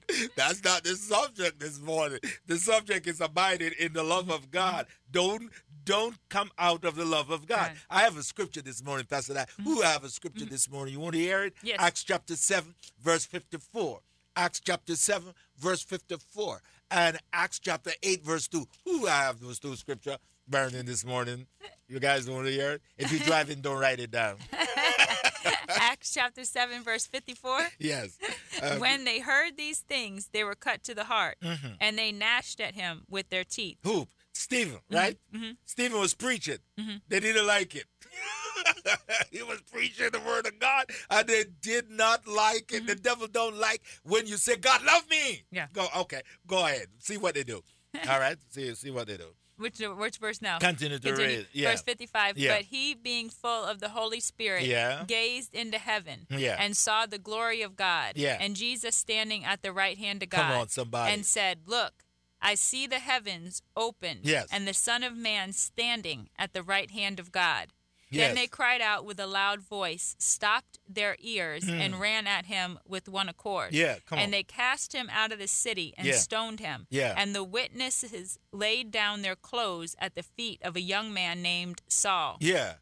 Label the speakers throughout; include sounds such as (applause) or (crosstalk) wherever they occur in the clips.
Speaker 1: (laughs) That's not the subject this morning. The subject is abiding in the love of mm-hmm. God. Don't don't come out of the love of God.
Speaker 2: Right.
Speaker 1: I have a scripture this morning, Pastor. That mm-hmm. who have a scripture mm-hmm. this morning? You want to hear it?
Speaker 2: Yes.
Speaker 1: Acts chapter seven, verse fifty-four. Acts chapter seven, verse fifty-four, and Acts chapter eight, verse two. Who have those two scripture burning this morning? You guys want to hear it? If you're driving, don't write it down. (laughs)
Speaker 2: Acts chapter 7, verse 54.
Speaker 1: Yes. Uh,
Speaker 2: when they heard these things, they were cut to the heart,
Speaker 1: Mhm.
Speaker 2: and they gnashed at him with their teeth.
Speaker 1: Who? Stephen, right?
Speaker 2: mhm.
Speaker 1: Stephen was preaching.
Speaker 2: Mhm.
Speaker 1: They didn't like it. (laughs) he was preaching the word of God, and they did not like it. The devil don't like when you say, "God love me."
Speaker 2: Mm-hmm. Yeah.
Speaker 1: Go okay. Go ahead. See what they do. (laughs) All right. See see what they do.
Speaker 2: Which uh, which verse now?
Speaker 1: Continue to
Speaker 2: Continue.
Speaker 1: read. Yeah.
Speaker 2: Verse 55.
Speaker 1: Yeah.
Speaker 2: But he, being full of the Holy Spirit,
Speaker 1: Yeah.
Speaker 2: gazed into heaven
Speaker 1: Yeah.
Speaker 2: and saw the glory of God
Speaker 1: Yeah.
Speaker 2: and Jesus standing at the right hand of God
Speaker 1: Come on, somebody.
Speaker 2: and said, Look, I see the heavens open
Speaker 1: Yes.
Speaker 2: and the Son of Man standing at the right hand of God.
Speaker 1: Yes.
Speaker 2: Then they cried out with a loud voice, stopped their ears, hmm. and ran at him with one accord.
Speaker 1: Yeah, come
Speaker 2: and
Speaker 1: on.
Speaker 2: they cast him out of the city and
Speaker 1: Yeah.
Speaker 2: stoned him.
Speaker 1: Yeah.
Speaker 2: And the witnesses laid down their clothes at the feet of a young man named Saul.
Speaker 1: Yeah.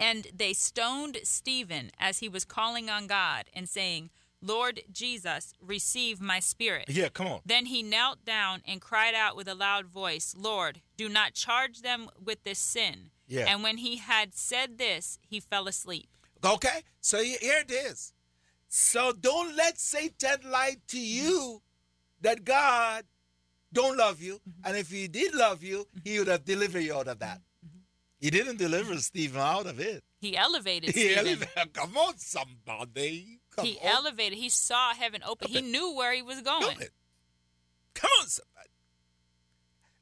Speaker 2: And they stoned Stephen as he was calling on God and saying, Lord Jesus, receive my spirit.
Speaker 1: Yeah. Come on.
Speaker 2: Then he knelt down and cried out with a loud voice, Lord, do not charge them with this sin.
Speaker 1: Yeah.
Speaker 2: And when he had said this, he fell asleep.
Speaker 1: Okay. So he- here it is. So don't let Satan lie to you that God don't love you,
Speaker 2: Mm-hmm.
Speaker 1: and if he did love you, he would have delivered you out of that.
Speaker 2: Mm-hmm.
Speaker 1: He didn't deliver Stephen out of it.
Speaker 2: He elevated
Speaker 1: He
Speaker 2: Stephen.
Speaker 1: elevated- Come on, somebody. Come
Speaker 2: He
Speaker 1: on.
Speaker 2: elevated. He saw heaven open. He knew where he was going.
Speaker 1: Come on, somebody.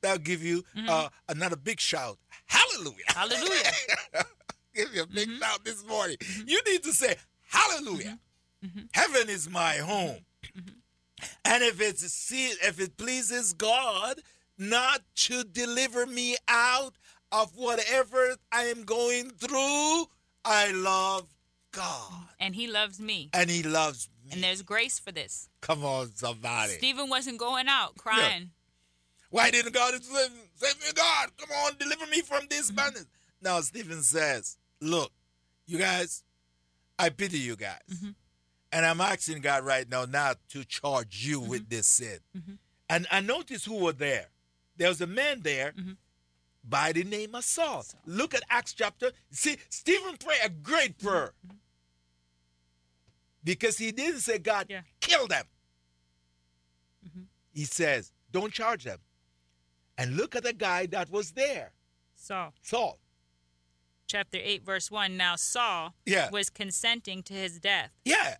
Speaker 1: That'll give you uh, another big shout. Hallelujah.
Speaker 2: Mm-hmm. Hallelujah. Mm-hmm. (laughs)
Speaker 1: give you a big shout this morning. You need to say, Hallelujah. Heaven is my home. And if it's see, if it pleases God not to deliver me out of whatever I am going through, I love God.
Speaker 2: And he loves me.
Speaker 1: And He loves me.
Speaker 2: And there's grace for this.
Speaker 1: Come on, somebody.
Speaker 2: Stephen wasn't going out crying.
Speaker 1: Why didn't God save, save me? God, come on, deliver me from this madness. Now, Stephen says, Look, you guys, I pity you guys. Mm-hmm. And I'm asking God right now not to charge you mm-hmm. with this sin. Mm-hmm. And I notice who were there. There was a man there by the name of Saul. Look at Acts chapter. See, Stephen prayed a great prayer. Because he didn't say, God,
Speaker 2: Yeah.
Speaker 1: kill them. He says, don't charge them. And look at the guy that was there,
Speaker 2: Saul.
Speaker 1: Saul.
Speaker 2: Chapter 8, verse 1. Now Saul
Speaker 1: Yeah.
Speaker 2: was consenting to his death.
Speaker 1: Yeah.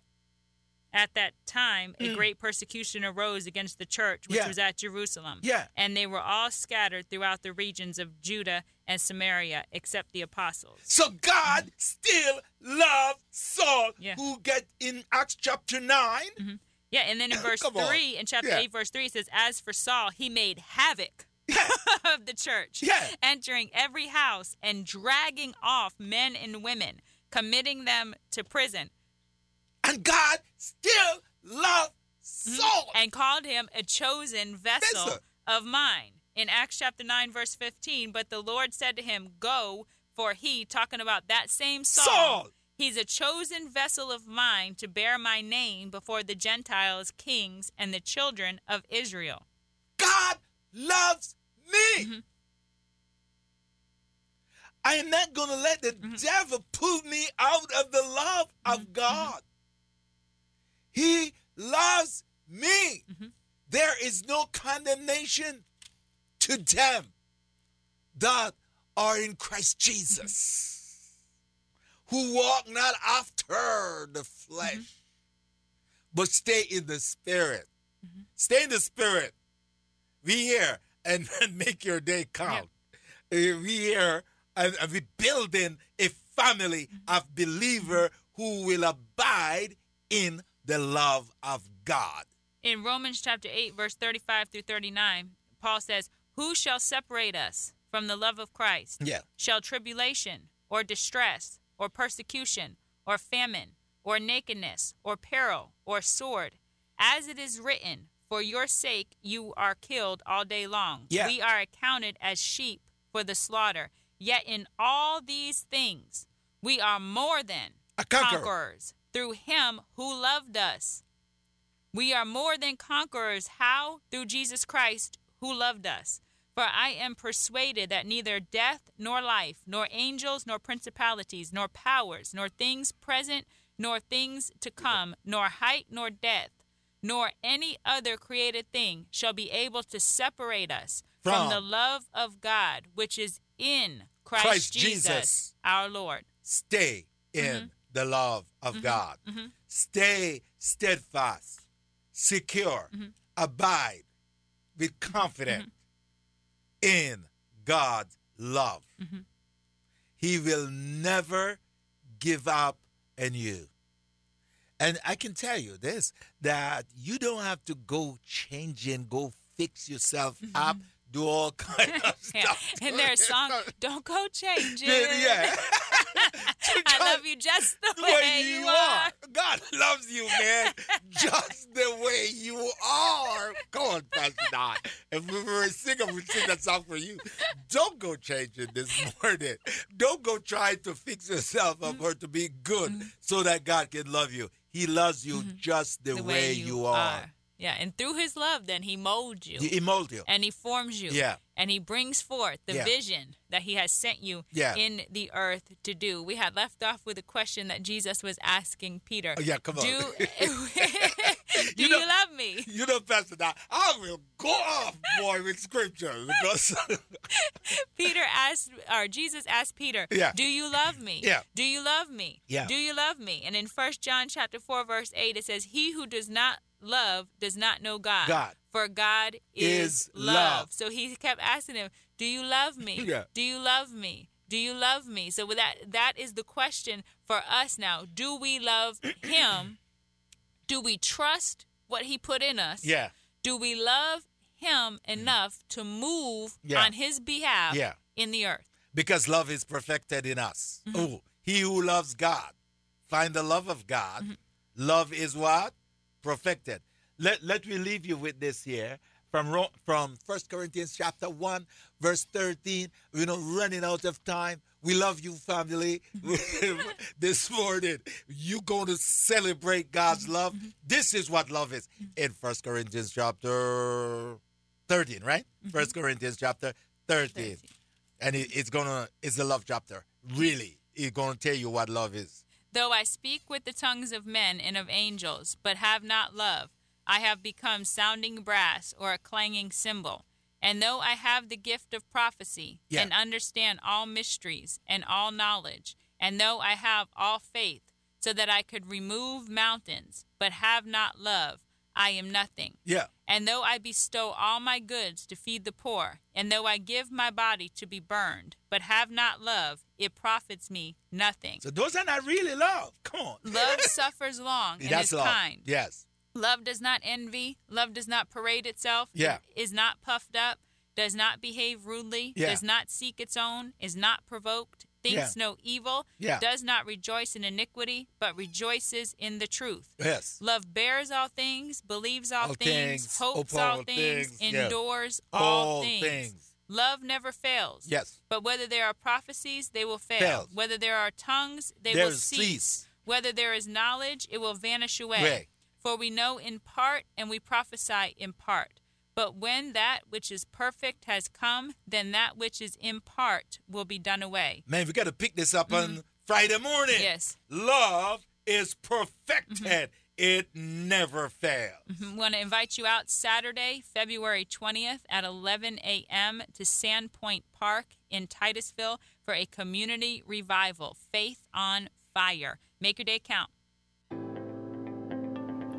Speaker 2: At that time, a great persecution arose against the church, which
Speaker 1: Mm. Yeah.
Speaker 2: was at Jerusalem.
Speaker 1: Yeah.
Speaker 2: And they were all scattered throughout the regions of Judah and Samaria, except the apostles.
Speaker 1: So God still loved Saul,
Speaker 2: Yeah.
Speaker 1: who get in Acts chapter 9.
Speaker 2: Yeah, and then in (laughs) verse
Speaker 1: Come on.
Speaker 2: 3, in chapter
Speaker 1: Yeah.
Speaker 2: 8, verse 3, it says, As for Saul, he made havoc (laughs) of the church,
Speaker 1: Yeah.
Speaker 2: entering every house and dragging off men and women, committing them to prison,
Speaker 1: And God still loved mm-hmm. Saul.
Speaker 2: and called him a chosen vessel
Speaker 1: Vessel.
Speaker 2: of mine. In Acts chapter 9, verse 15, but the Lord said to him, Go, for he, talking about that same Saul,
Speaker 1: Saul.
Speaker 2: he's a chosen vessel of mine to bear my name before the Gentiles, kings, and the children of Israel.
Speaker 1: Loves me.
Speaker 2: Mm-hmm.
Speaker 1: I am not going to let the
Speaker 2: Mm-hmm.
Speaker 1: devil pull me out of the love of God. He loves me.
Speaker 2: Mm-hmm.
Speaker 1: There is no condemnation to them that are in Christ Jesus, who walk not after the flesh,
Speaker 2: Mm-hmm.
Speaker 1: but stay in the spirit. Stay in the spirit. Be here and, (laughs) and make your day count. Uh, We here and, and we building a family of believer who will abide in the love of God.
Speaker 2: In Romans chapter 8, verse 35 through 39, Paul says, Who shall separate us from the love of Christ?
Speaker 1: Yeah.
Speaker 2: Shall tribulation, or distress, or persecution, or famine, or nakedness, or peril, or sword? As it is written, For your sake you are killed all day long.
Speaker 1: Yeah.
Speaker 2: We are accounted as sheep for the slaughter. Yet in all these things we are more than
Speaker 1: conqueror.
Speaker 2: conquerors through him who loved us. We are more than conquerors. How? Through Jesus Christ who loved us. For I am persuaded that neither death nor life, nor angels, nor principalities, nor powers, nor things present, nor things to come, nor height, nor depth, nor any other created thing shall be able to separate us from,
Speaker 1: From
Speaker 2: the love of God which is in Christ,
Speaker 1: Christ
Speaker 2: Jesus,
Speaker 1: Jesus.
Speaker 2: our Lord.
Speaker 1: Stay in
Speaker 2: Mm-hmm.
Speaker 1: the love of God. Stay steadfast, secure,
Speaker 2: Mm-hmm.
Speaker 1: abide, be confident in God's love.
Speaker 2: Mm-hmm.
Speaker 1: He will never give up on you. And I can tell you this that you don't have to go changing, go fix yourself up, do all (laughs) kind of (laughs)
Speaker 2: Mm-hmm.
Speaker 1: Stuff.
Speaker 2: And their song, (laughs) Don't Go Changing.
Speaker 1: yeah.
Speaker 2: I love you just the way, you are.
Speaker 1: God loves you, man, just the way you are. Go on, Pastor Don. If we were a singer, we'd sing that song for you. Don't go changing this morning. Don't go trying to fix yourself up or to be good so that God can love you. He loves you mm-hmm. just the,
Speaker 2: The
Speaker 1: way, you are.
Speaker 2: Yeah, and through his love, then he molds you.
Speaker 1: He molds you.
Speaker 2: and he forms you.
Speaker 1: Yeah.
Speaker 2: And he brings forth the
Speaker 1: Yeah.
Speaker 2: vision that he has sent you
Speaker 1: Yeah.
Speaker 2: in the earth to do. We had left off with a question that Jesus was asking Peter.
Speaker 1: Oh, yeah, come on.
Speaker 2: Do, (laughs) (laughs) (laughs) do you,
Speaker 1: know-
Speaker 2: love me?
Speaker 1: You know, Pastor Don, I will go off, boy, with scripture because (laughs)
Speaker 2: Peter asked, or Jesus asked Peter,
Speaker 1: Yeah.
Speaker 2: Do you love me?
Speaker 1: Yeah.
Speaker 2: Do you love me?
Speaker 1: Yeah.
Speaker 2: Do you love me? And in First John chapter 4, verse 8, it says, He who does not love does not know God.
Speaker 1: God.
Speaker 2: For God is,
Speaker 1: Is
Speaker 2: love.
Speaker 1: love.
Speaker 2: So he kept asking him, Do you love me? (laughs)
Speaker 1: Yeah.
Speaker 2: Do you love me? Do you love me? So with that that is the question for us now. Do we love him? Do we trust what he put in us?
Speaker 1: yeah,
Speaker 2: Do we love him enough to move
Speaker 1: Yeah.
Speaker 2: on his behalf
Speaker 1: Yeah.
Speaker 2: in the earth?
Speaker 1: because love is perfected in us. Oh, he who loves God, find the love of God. Mm-hmm. Love is what perfected. Let let me leave you with this here from Ro- from First Corinthians chapter one verse thirteen. You know, running out of time. We love you, family. (laughs) this morning, you're going to celebrate God's love. This is what love is in First Corinthians chapter thirteen, right? First Corinthians chapter thirteen and it, it's gonna it's the love chapter really it's gonna tell you what love is
Speaker 2: Though I speak with the tongues of men and of angels, but have not love, I have become sounding brass or a clanging cymbal. And though I have the gift of prophecy
Speaker 1: Yeah.
Speaker 2: and understand all mysteries and all knowledge, and though I have all faith, so that I could remove mountains, but have not love, I am nothing.
Speaker 1: yeah
Speaker 2: And though I bestow all my goods to feed the poor, and though I give my body to be burned, but have not love, it profits me nothing.
Speaker 1: so those are not really love come on
Speaker 2: Love (laughs) suffers long and
Speaker 1: that's
Speaker 2: is
Speaker 1: love
Speaker 2: kind.
Speaker 1: yes
Speaker 2: Love does not envy. Love does not parade itself.
Speaker 1: Yeah.
Speaker 2: Is not puffed up. Does not behave rudely.
Speaker 1: Yeah.
Speaker 2: Does not seek its own. Is not provoked. Thinks no evil.
Speaker 1: Yeah.
Speaker 2: Does not rejoice in iniquity, but rejoices in the truth.
Speaker 1: yes
Speaker 2: Love bears all things, believes all,
Speaker 1: All
Speaker 2: things,
Speaker 1: things,
Speaker 2: hopes all
Speaker 1: all
Speaker 2: things,
Speaker 1: things, yeah.
Speaker 2: endures all,
Speaker 1: All
Speaker 2: things.
Speaker 1: things.
Speaker 2: Love never fails.
Speaker 1: yes
Speaker 2: But whether there are prophecies, they will fail.
Speaker 1: Fails.
Speaker 2: Whether there are tongues, they
Speaker 1: There
Speaker 2: will cease.
Speaker 1: cease.
Speaker 2: Whether there is knowledge, it will vanish away.
Speaker 1: Way.
Speaker 2: For we know in part and we prophesy in part. But when that which is perfect has come, then that which is in part will be done away.
Speaker 1: man we gotta pick this up on friday morning
Speaker 2: Yes.
Speaker 1: love is perfected
Speaker 2: Mm-hmm.
Speaker 1: it never fails
Speaker 2: I want to invite you out Saturday, February 20th at 11 a.m. to Sandpoint Park in Titusville for a community revival, Faith on Fire. Make your day count.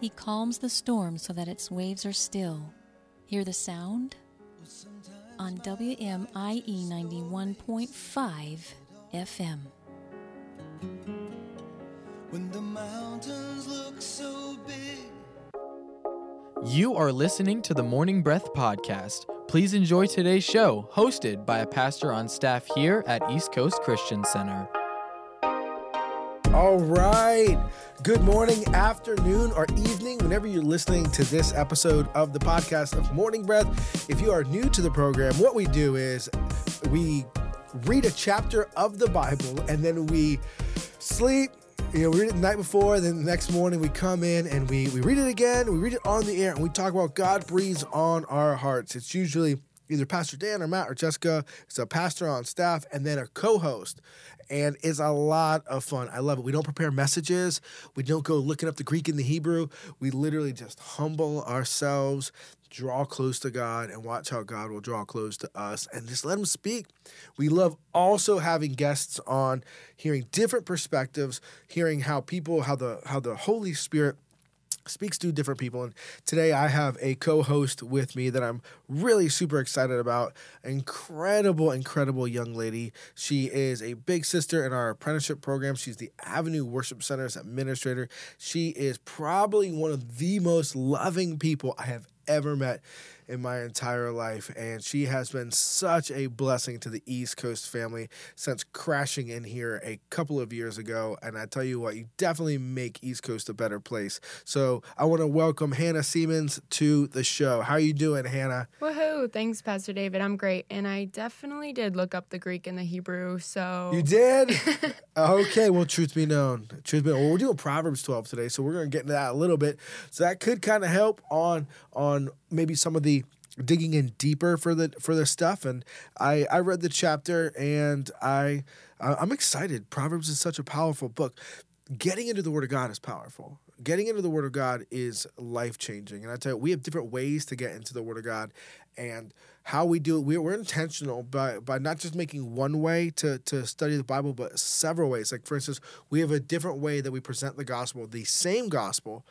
Speaker 3: He calms the storm so that its waves are still. Hear the sound? On WMIE 91.5 FM.
Speaker 4: When the mountains look so big.
Speaker 5: You are listening to the Morning Breath Podcast. Please enjoy today's show, hosted by a pastor on staff here at East Coast Christian Center.
Speaker 6: All right. Good morning, afternoon, or evening, whenever you're listening to this episode of the podcast of Morning Breath. If you are new to the program, what we do is we read a chapter of the Bible and then we sleep. You know, we read it the night before, then the next morning we come in and we, we read it again, we read it on the air, and we talk about God breathes on our hearts. It's usually either Pastor Dan or Matt or Jessica. It's a pastor on staff and then a co host and it's a lot of fun. I love it. We don't prepare messages. We don't go looking up the Greek and the Hebrew. We literally just humble ourselves, draw close to God, and watch how God will draw close to us and just let Him speak. We love also having guests on, hearing different perspectives, hearing how people, how the how the Holy Spirit speaks to different people. And today I have a co host with me that I'm really super excited about. Incredible, incredible young lady. She is a big sister in our apprenticeship program. She's the Avenue Worship Center's administrator. She is probably one of the most loving people I have ever met in my entire life. And she has been such a blessing to the East Coast family since crashing in here a couple of years ago. And I tell you what, you definitely make East Coast a better place. So I want to welcome Hannah Siemens to the show. How are you doing, Hannah?
Speaker 7: Woohoo! Thanks, Pastor David. I'm great. And I definitely did look up the Greek and the Hebrew. So
Speaker 6: You did? (laughs) okay, well, truth be known. Truth be known. Well, we're doing Proverbs 12 today, so we're going to get into that a little bit. So that could kind of help on on maybe some of the digging in deeper for the for the stuff and I I read the chapter and I I'm excited. Proverbs is such a powerful book. Getting into the word of God is powerful. Getting into the word of God is life-changing. And I tell you, we have different ways to get into the word of God and how we do it, we're, we're intentional by, by not just making one way to, to study the Bible, but several ways. Like, for instance, we have a different way that we present the gospel, the same gospel,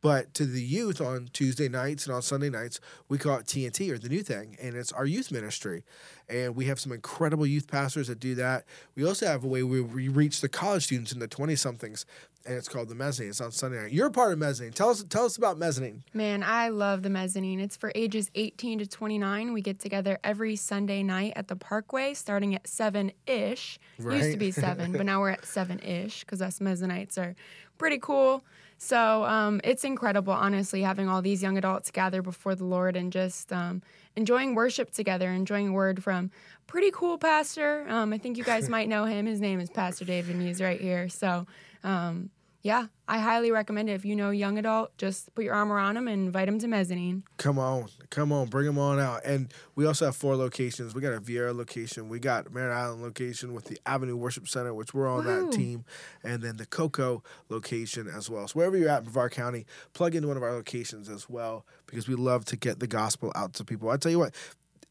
Speaker 6: but to the youth on Tuesday nights and on Sunday nights, we call it TNT or the new thing, and it's our youth ministry. And we have some incredible youth pastors that do that. We also have a way where we reach the college students and the 20 somethings, and it's called the Mezzanine. It's on Sunday night. You're a part of Mezzanine. Tell us, tell us about Mezzanine.
Speaker 7: Man, I love the mezzanine. It's for ages 18 to 29. We get together every Sunday night at the Parkway, starting at seven ish. Used to be seven, but now we're at seven ish because us mezzanites are pretty cool. So um, it's incredible, honestly, having all these young adults gather before the Lord and just um, enjoying worship together, enjoying word from pretty cool pastor. Um, I think you guys (laughs) might know him. His name is Pastor David, and he's right here. So um, yeah, I highly recommend it. If you know young adult, just put your arm around them and invite them to mezzanine.
Speaker 6: Come on, come on, bring them on out. And we also have four locations. We got a Viera location, we got Merritt Island location with the Avenue Worship Center, which we're on
Speaker 7: Woohoo.
Speaker 6: that team, and then the Cocoa location as well. So wherever you're at in Brevard County, plug into one of our locations as well because we love to get the gospel out to people. I tell you what.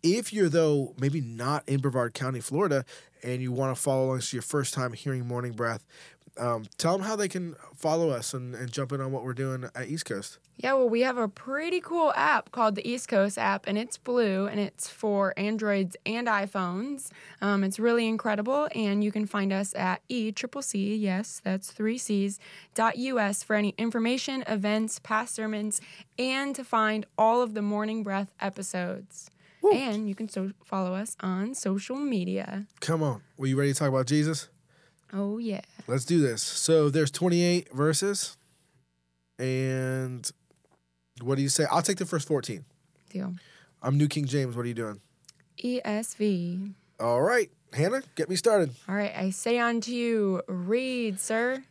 Speaker 6: If you're though maybe not in Brevard County, Florida, and you want to follow along, it's your first time hearing Morning Breath, um, tell them how they can follow us and, and jump in on what we're doing at East Coast.
Speaker 7: Yeah, well, we have a pretty cool app called the East Coast app, and it's blue, and it's for Androids and iPhones. Um, it's really incredible, and you can find us at e triple c yes, that's three C's dot us for any information, events, past sermons, and to find all of the Morning Breath episodes. And you can so- follow us on social media.
Speaker 6: Come on, were you ready to talk about Jesus?
Speaker 7: Oh yeah,
Speaker 6: Let's do this. So there's 28 verses, and what do you say? I'll take the first 14.
Speaker 7: deal.
Speaker 6: I'm New King James. What are you doing?
Speaker 7: ESV.
Speaker 6: All right, Hannah, get me started.
Speaker 7: All right, I say unto you, read, sir.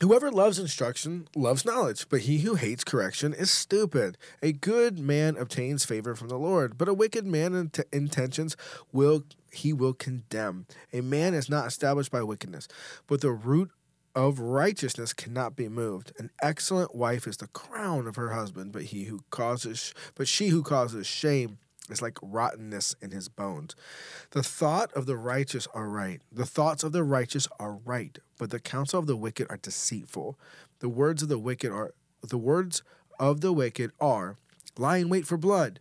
Speaker 6: Whoever loves instruction loves knowledge, but he who hates correction is stupid. A good man obtains favor from the Lord, but a wicked man int- intentions will he will condemn. A man is not established by wickedness, but the root of righteousness cannot be moved. An excellent wife is the crown of her husband, but he who causes but she who causes shame is like rottenness in his bones. The thought of the righteous are right. The thoughts of the righteous are right, but the counsel of the wicked are deceitful. The words of the wicked are the words of the wicked are lie in wait for blood,